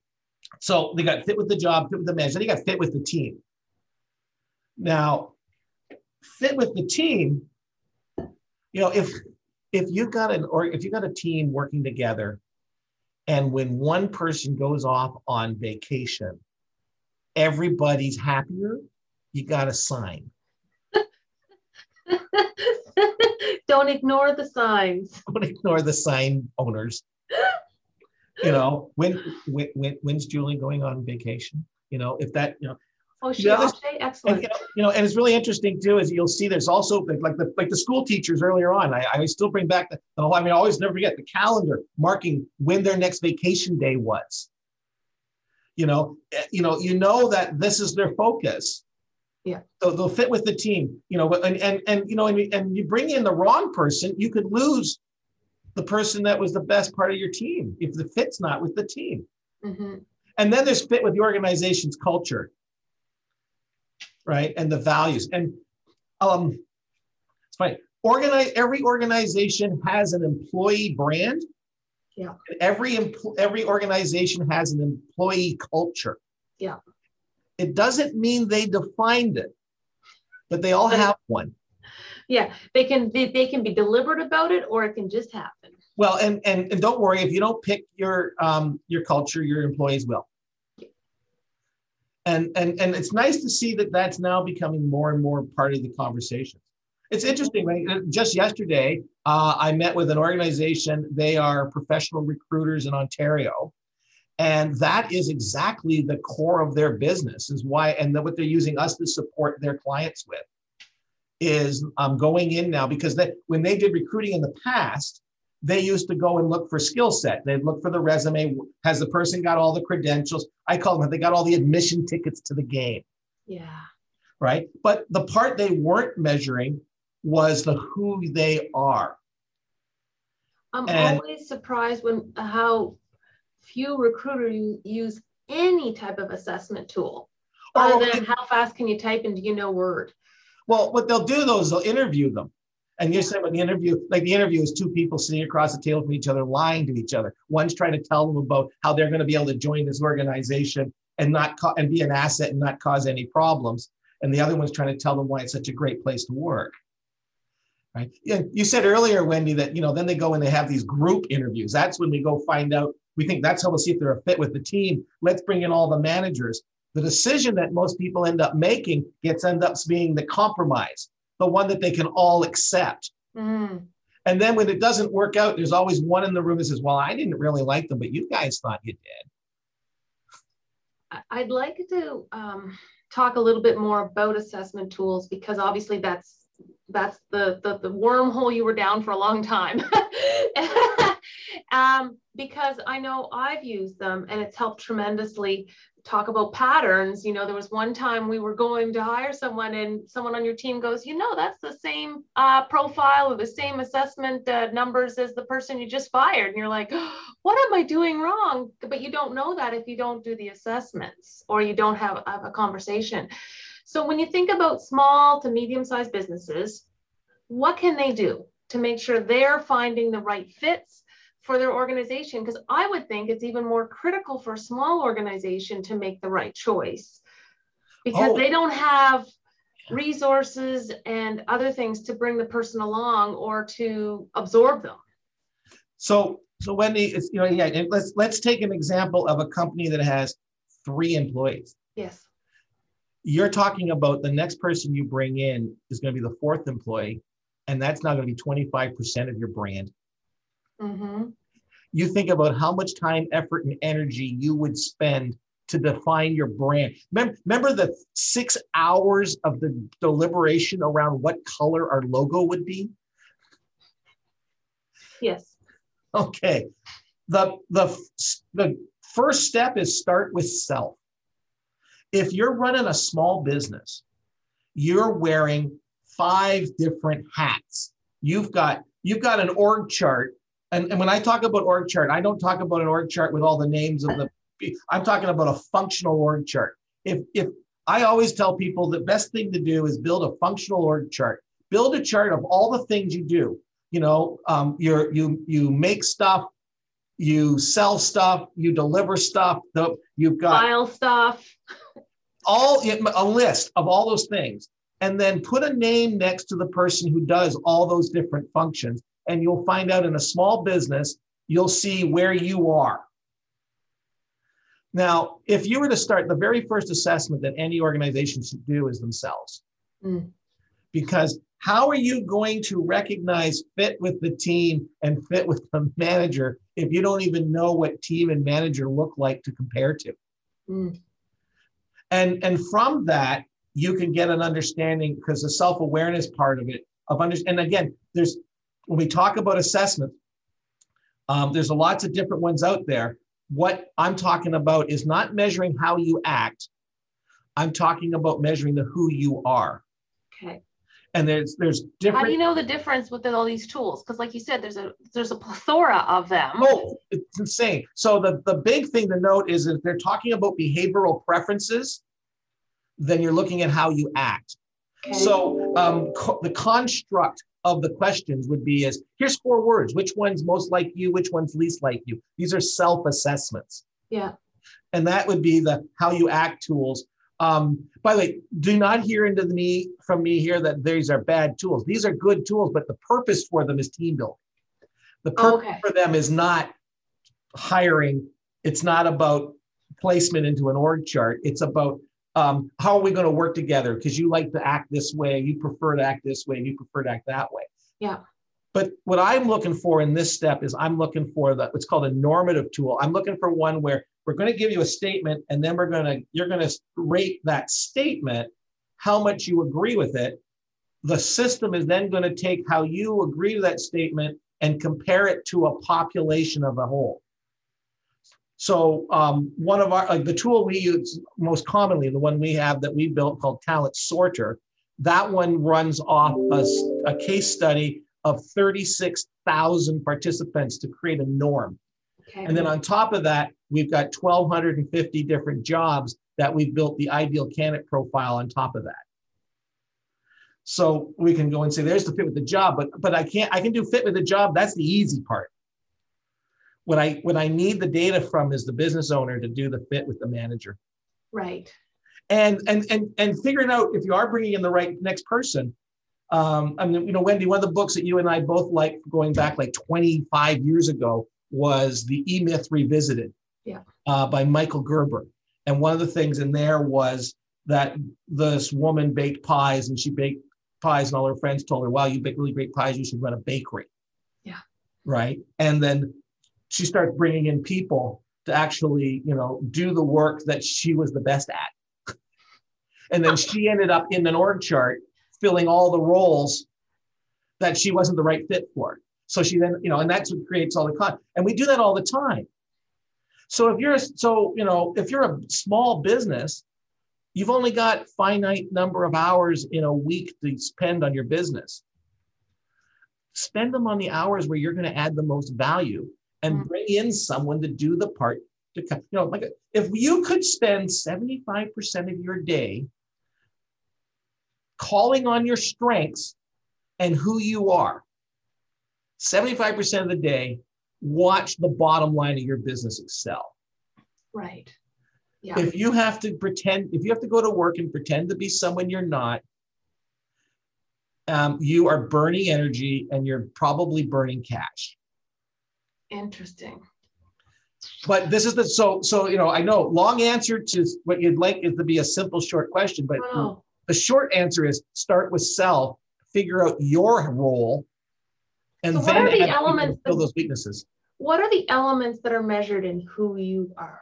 so they got fit with the job, fit with the manager. Then you got fit with the team. Now, fit with the team. You know, if if you've got an or if you've got a team working together, and when one person goes off on vacation, everybody's happier. You got a sign. Don't ignore the signs. Don't ignore the sign owners. you know, when, when, when when's Julie going on vacation? You know, if that, you know, Oh, she The other- off day? and, Excellent. you know, you know, and it's really interesting too, is you'll see there's also like, like the like the school teachers earlier on. I, I still bring back the, the whole- I mean, I always never forget the calendar marking when their next vacation day was. You know, eh, you know, you know that this is their focus. Yeah. So they'll fit with the team, you know, and and and you know, and, and you bring in the wrong person, you could lose the person that was the best part of your team if the fit's not with the team. Mhm. And then there's fit with the organization's culture, right? And the values. And um, it's funny. Organize every organization has an employee brand. Yeah. Every empl- every organization has an employee culture. Yeah. It doesn't mean they defined it, but they all have one. Yeah, they can they, they can be deliberate about it or it can just happen. Well, and and and don't worry if you don't pick your um your culture, your employees will. And and and it's nice to see that that's now becoming more and more part of the conversation. It's interesting, right? Uh, Just yesterday, uh, I met with an organization. They are professional recruiters in Ontario, and that is exactly the core of their business. Is why and what they're using us to support their clients with is um, going in now because they, when they did recruiting in the past, they used to go and look for skill set. They'd look for the resume. Has the person got all the credentials? I call them, they got all the admission tickets to the game? Yeah. Right. But the part they weren't measuring was the who they are. I'm And- always surprised when how few recruiters use any type of assessment tool. Oh, Other than okay. how fast can you type and do you know Word? Well, what they'll do though is they'll interview them. And you said when the interview, like the interview is two people sitting across the table from each other, lying to each other. One's trying to tell them about how they're going to be able to join this organization and not co- and be an asset and not cause any problems. And the other one's trying to tell them why it's such a great place to work. Right. Yeah. You said earlier, Wendy, that you know, then they go and they have these group interviews. That's when we go find out. We think that's how we'll see if they're a fit with the team. Let's bring in all the managers. The decision that most people end up making gets end up being the compromise, the one that they can all accept. Mm. And then when it doesn't work out, there's always one in the room that says, Well, I didn't really like them, but you guys thought you did. I'd like to um, talk a little bit more about assessment tools because obviously that's that's the the, the wormhole you were down for a long time. um, because I know I've used them and it's helped tremendously. Talk about patterns. You know, there was one time we were going to hire someone, and someone on your team goes, "You know, that's the same uh, profile or the same assessment uh, numbers as the person you just fired." And you're like, what am I doing wrong? But you don't know that if you don't do the assessments or you don't have, have a conversation. So when you think about small to medium sized businesses, what can they do to make sure they're finding the right fits for their organization? Because I would think it's even more critical for a small organization to make the right choice because Oh. they don't have resources and other things to bring the person along or to absorb them. So, so Wendy, it's you know, yeah, let's let's take an example of a company that has three employees. Yes. You're talking about the next person you bring in is going to be the fourth employee, and that's now going to be 25% of your brand. hmm you think about how much time, effort, and energy you would spend to define your brand. Remember, remember the six hours of the deliberation around what color our logo would be? Yes. Okay. The, the, the first step is start with self. If you're running a small business, you're wearing five different hats. You've got you've got an org chart. And, and when I talk about org chart, I don't talk about an org chart with all the names of the I'm talking about a functional org chart. If if I always tell people the best thing to do is build a functional org chart. Build a chart of all the things you do. You know, um, you're you you make stuff, you sell stuff, you deliver stuff. The, you've got File stuff. All a list of all those things and then put a name next to the person who does all those different functions and you'll find out in a small business you'll see where you are now if you were to start the very first assessment that any organization should do is themselves Mm. because how are you going to recognize fit with the team and fit with the manager if you don't even know what team and manager look like to compare to? Mm. And, and from that, you can get an understanding because the self-awareness part of it of under, and again, there's when we talk about assessment, um, there's a lots of different ones out there. What I'm talking about is not measuring how you act. I'm talking about measuring the who you are. Okay and there's there's different. How do you know the difference within all these tools? Because like you said, there's a there's a plethora of them. Oh, it's insane. So the the big thing to note is if they're talking about behavioral preferences, then you're looking at how you act. Okay. So um, co- the construct of the questions would be is here's four words. Which one's most like you? Which one's least like you? These are self assessments. Yeah. And that would be the how you act tools um, by the way, do not hear into the me from me here that these are bad tools. These are good tools, but the purpose for them is team building. The purpose okay. for them is not hiring. It's not about placement into an org chart. It's about um, how are we going to work together? Because you like to act this way, you prefer to act this way, and you prefer to act that way. Yeah. But what I'm looking for in this step is I'm looking for the what's called a normative tool. I'm looking for one where we're going to give you a statement and then we're going to you're going to rate that statement how much you agree with it. The system is then going to take how you agree to that statement and compare it to a population of a whole. So um, one of our like the tool we use most commonly the one we have that we built called talent sorter that one runs off a, a case study of 36,000 participants to create a norm. Okay. And then on top of that, we've got 1,250 different jobs that we've built the ideal candidate profile on top of that. So we can go and say, there's the fit with the job, but but I can't, I can do fit with the job. That's the easy part. What I what I need the data from is the business owner to do the fit with the manager. Right. And and and and figuring out if you are bringing in the right next person. Um, I mean, you know, Wendy, one of the books that you and I both like going back like 25 years ago was the E Myth Revisited yeah. uh, by Michael Gerber. And one of the things in there was that this woman baked pies and she baked pies, and all her friends told her, Wow, you bake really great pies. You should run a bakery. Yeah. Right. And then she starts bringing in people to actually, you know, do the work that she was the best at. and then she ended up in an org chart filling all the roles that she wasn't the right fit for. So she then, you know, and that's what creates all the content. And we do that all the time. So if you're so, you know, if you're a small business, you've only got finite number of hours in a week to spend on your business. Spend them on the hours where you're going to add the most value and mm-hmm. bring in someone to do the part to you know, like if you could spend 75% of your day calling on your strengths and who you are 75% of the day, watch the bottom line of your business excel. Right. Yeah. If you have to pretend, if you have to go to work and pretend to be someone you're not, um, you are burning energy and you're probably burning cash. Interesting. But this is the so so you know I know long answer to what you'd like is to be a simple short question, but wow. the short answer is start with self, figure out your role, and so what are the elements fill those weaknesses. what are the elements that are measured in who you are?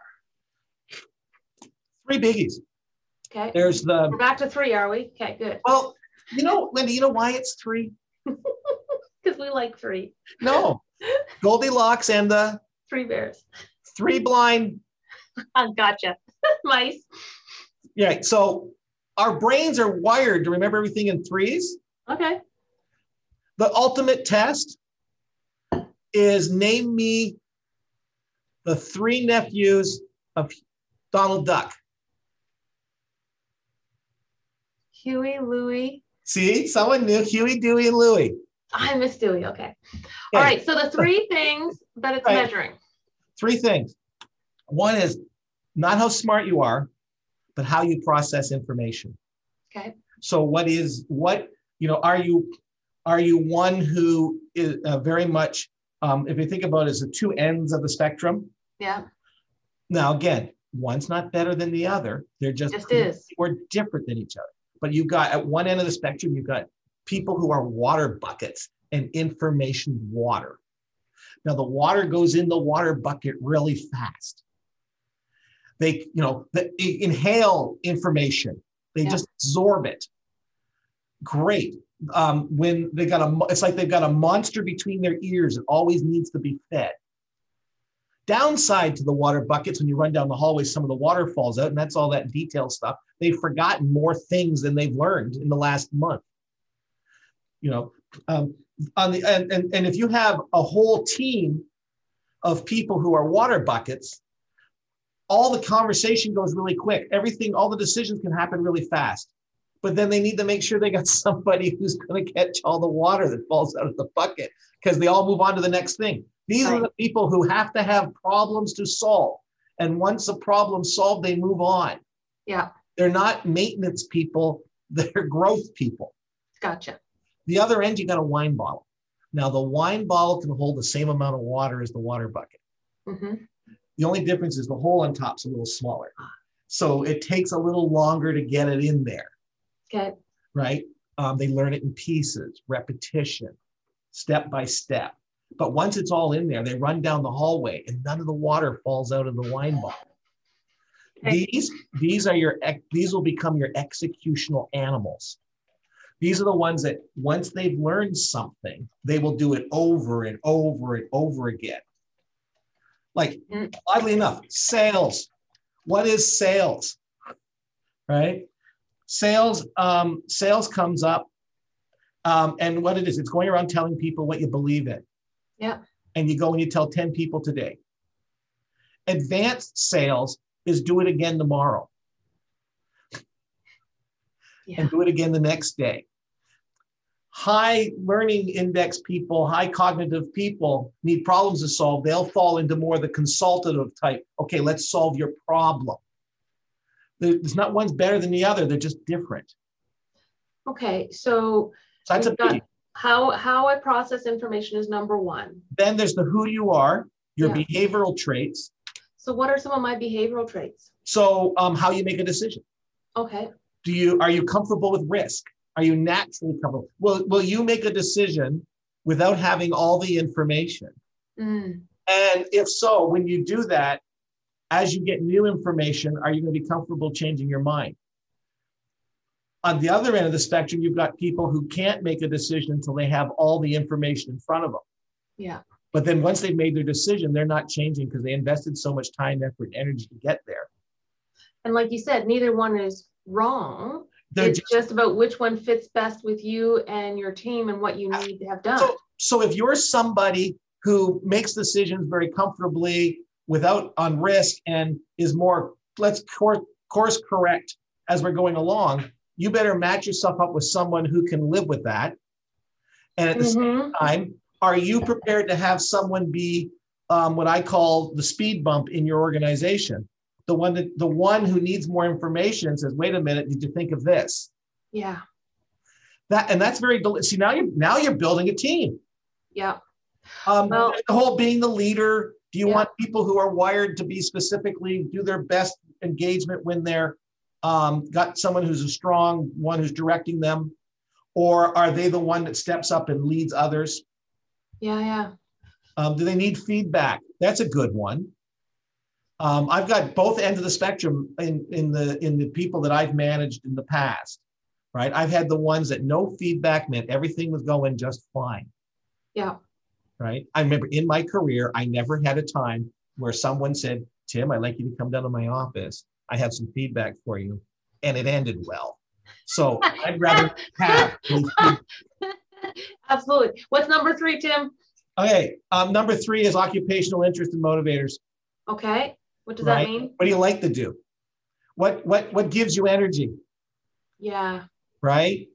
Three biggies. Okay. There's the we're back to three are we? Okay good. Well you know linda you know why it's three? Because we like three. No. Goldilocks and the three bears. three blind oh, gotcha. Mice. Yeah so our brains are wired to remember everything in threes. Okay the ultimate test is name me the three nephews of Donald Duck. Huey, Louie. See, someone knew Huey, Dewey, and Louie. I miss Dewey. Okay. okay. All right. So the three things that it's right. measuring. Three things. One is not how smart you are, but how you process information. Okay. So what is what you know? Are you are you one who is uh, very much, um, if you think about it as the two ends of the spectrum? Yeah. Now, again, one's not better than the other. They're just, just is. or different than each other. But you've got at one end of the spectrum, you've got people who are water buckets and information water. Now the water goes in the water bucket really fast. They, you know, they inhale information. They yeah. just absorb it. Great. Um, when they got a, it's like they've got a monster between their ears. It always needs to be fed. Downside to the water buckets, when you run down the hallway, some of the water falls out, and that's all that detail stuff. They've forgotten more things than they've learned in the last month. You know, um, on the and, and, and if you have a whole team of people who are water buckets, all the conversation goes really quick. Everything, all the decisions can happen really fast. But then they need to make sure they got somebody who's going to catch all the water that falls out of the bucket because they all move on to the next thing. These right. are the people who have to have problems to solve. And once a problem's solved, they move on. Yeah. They're not maintenance people, they're growth people. Gotcha. The other end, you got a wine bottle. Now, the wine bottle can hold the same amount of water as the water bucket. Mm-hmm. The only difference is the hole on top's a little smaller. So it takes a little longer to get it in there. Okay. Right? Um, they learn it in pieces, repetition, step by step. But once it's all in there, they run down the hallway and none of the water falls out of the wine bottle. Okay. These, these are your these will become your executional animals. These are the ones that once they've learned something, they will do it over and over and over again. Like, mm. oddly enough, sales. What is sales? Right? Sales, um, sales comes up, um, and what it is, it's going around telling people what you believe in. Yeah. And you go and you tell 10 people today. Advanced sales is do it again tomorrow yeah. and do it again the next day. High learning index people, high cognitive people need problems to solve. They'll fall into more the consultative type. Okay, let's solve your problem. There's not one's better than the other, they're just different. Okay, so, so that's a got how how I process information is number one. Then there's the who you are, your yeah. behavioral traits. So what are some of my behavioral traits? So um, how you make a decision. Okay. Do you are you comfortable with risk? Are you naturally comfortable? Will will you make a decision without having all the information? Mm. And if so, when you do that, as you get new information, are you going to be comfortable changing your mind? On the other end of the spectrum, you've got people who can't make a decision until they have all the information in front of them. Yeah. But then once they've made their decision, they're not changing because they invested so much time, effort, and energy to get there. And like you said, neither one is wrong. They're it's just, just, about which one fits best with you and your team and what you need to have done. So, so if you're somebody who makes decisions very comfortably without on risk and is more let's course, course correct as we're going along, you better match yourself up with someone who can live with that. And at the mm-hmm. same time, are you prepared to have someone be um, what I call the speed bump in your organization? the one that the one who needs more information says, wait a minute, did you think of this? Yeah. That and that's very see now you're now you're building a team. Yeah. Um, well, the whole being the leader. Do you yeah. want people who are wired to be specifically do their best engagement when they're um, got someone who's a strong one who's directing them, or are they the one that steps up and leads others? Yeah, yeah. Um, do they need feedback? That's a good one. Um, I've got both ends of the spectrum in, in the in the people that I've managed in the past, right? I've had the ones that no feedback meant everything was going just fine. Yeah. Right. I remember in my career, I never had a time where someone said, Tim, I'd like you to come down to my office. I have some feedback for you. And it ended well. So I'd rather have. Absolutely. What's number three, Tim? Okay. Um, number three is occupational interest and motivators. Okay. What does right? that mean? What do you like to do? What what what gives you energy? Yeah. Right?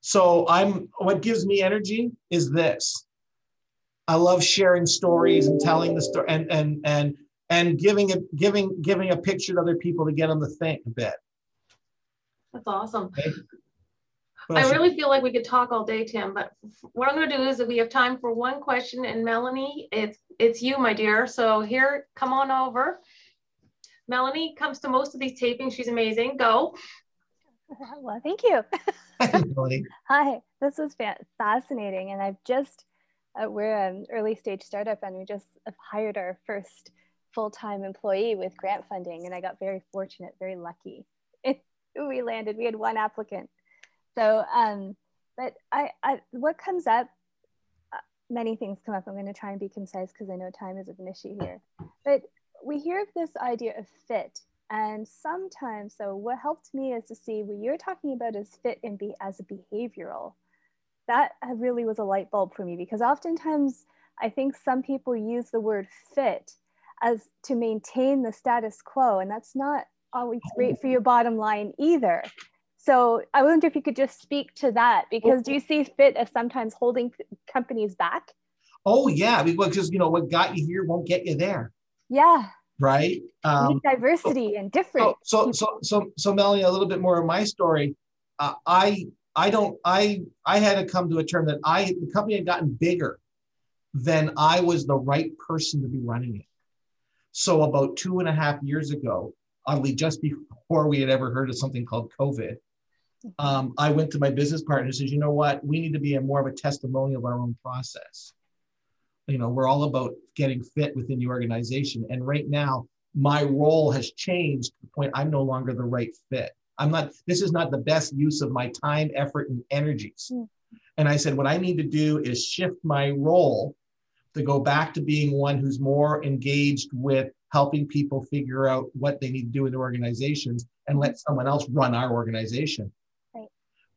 So I'm what gives me energy is this. I love sharing stories and telling the story and and and and giving it giving giving a picture to other people to get them to think a bit. That's awesome. Okay. I really feel like we could talk all day, Tim, but what I'm going to do is that we have time for one question. And Melanie, it's it's you, my dear. So here, come on over. Melanie comes to most of these tapings. She's amazing. Go. Well, thank you. Hi, Melanie. Hi. this was fascinating. And I've just, uh, we're an early stage startup and we just hired our first full time employee with grant funding. And I got very fortunate, very lucky. We landed, we had one applicant. So, um, but I, I, what comes up, uh, many things come up. I'm going to try and be concise because I know time is an issue here. But we hear of this idea of fit and sometimes, so what helped me is to see what you're talking about is fit and be as a behavioral. That really was a light bulb for me because oftentimes I think some people use the word fit as to maintain the status quo, and that's not always great for your bottom line either. So I wonder if you could just speak to that because do you see fit as sometimes holding companies back? Oh yeah, because you know what got you here won't get you there. Yeah right? Um, diversity and different. So, so, so, so, so, Melanie, a little bit more of my story. Uh, I, I don't, I, I had to come to a term that I, the company had gotten bigger than I was the right person to be running it. So about two and a half years ago, oddly, just before we had ever heard of something called COVID, um, I went to my business partner and says, you know what, we need to be a more of a testimonial of our own process. You know we're all about getting fit within the organization. And right now my role has changed to the point i'm no longer the right fit i'm not this is not the best use of my time effort and energies mm. and i said what i need to do is shift my role to go back to being one who's more engaged with helping people figure out what they need to do in their organizations and let someone else run our organization right.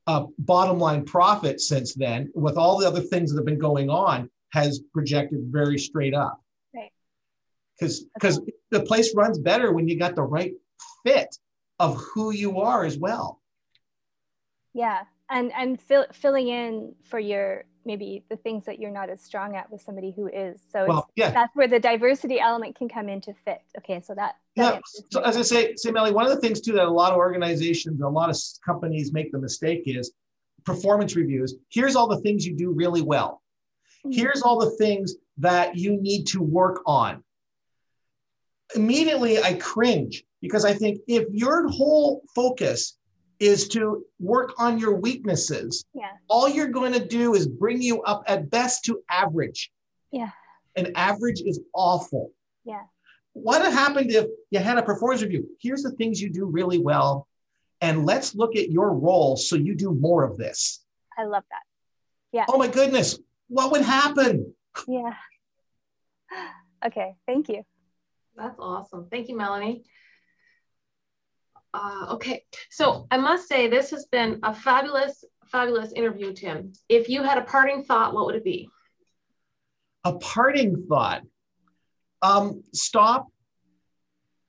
uh, bottom line profit since then with all the other things that have been going on has projected very straight up. Right. Because because the place runs better when you got the right fit of who you are as well. Yeah, and and fill, filling in for your maybe the things that you're not as strong at with somebody who is. So well, yeah. that's where the diversity element can come into fit. Okay, so that, that yeah. So as I say, say Melly, one of the things too that a lot of organizations, a lot of companies make the mistake is performance reviews. Here's all the things you do really well. Mm-hmm. Here's all the things that you need to work on. Immediately, I cringe because I think if your whole focus is to work on your weaknesses, yeah. all you're going to do is bring you up at best to average. Yeah. And average is awful. Yeah. What happened if you had a performance review? Here's the things you do really well. And let's look at your role so you do more of this. I love that. Yeah. Oh my goodness what would happen? Yeah. Okay, thank you. That's awesome. Thank you, Melanie. Uh, okay, so I must say this has been a fabulous, fabulous interview, Tim. If you had a parting thought, what would it be? A parting thought. Um, stop,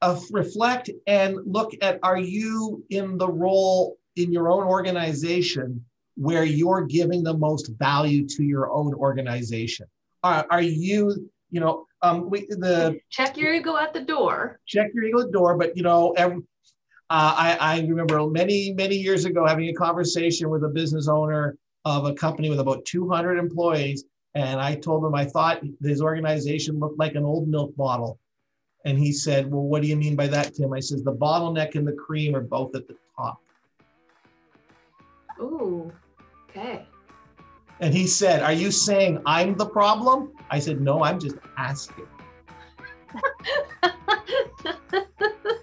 uh, reflect, and look at are you in the role in your own organization where you're giving the most value to your own organization? Are, are you, you know, um, we, the check your ego at the door. Check your ego at the door, but you know, every, uh, I, I remember many, many years ago having a conversation with a business owner of a company with about 200 employees. And I told him I thought his organization looked like an old milk bottle. And he said, Well, what do you mean by that, Tim? I says, The bottleneck and the cream are both at the top. Ooh. Okay. And he said, Are you saying I'm the problem? I said, No, I'm just asking.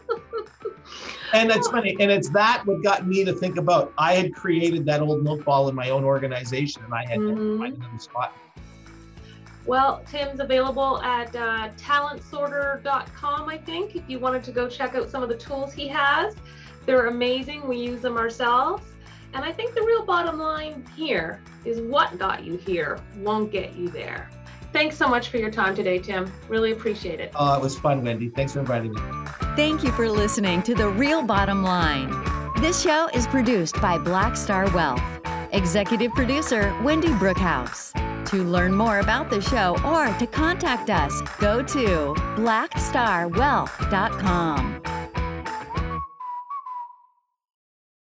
and it's funny. And it's that what got me to think about I had created that old milk ball in my own organization and I had mm-hmm. to find another spot. Well, Tim's available at uh, talentsorter.com, I think, if you wanted to go check out some of the tools he has. They're amazing. We use them ourselves. And I think the real bottom line here is what got you here won't get you there. Thanks so much for your time today, Tim. Really appreciate it. Oh, it was fun, Wendy. Thanks for inviting me. Thank you for listening to The Real Bottom Line. This show is produced by Black Star Wealth. Executive producer Wendy Brookhouse. To learn more about the show or to contact us, go to blackstarwealth.com.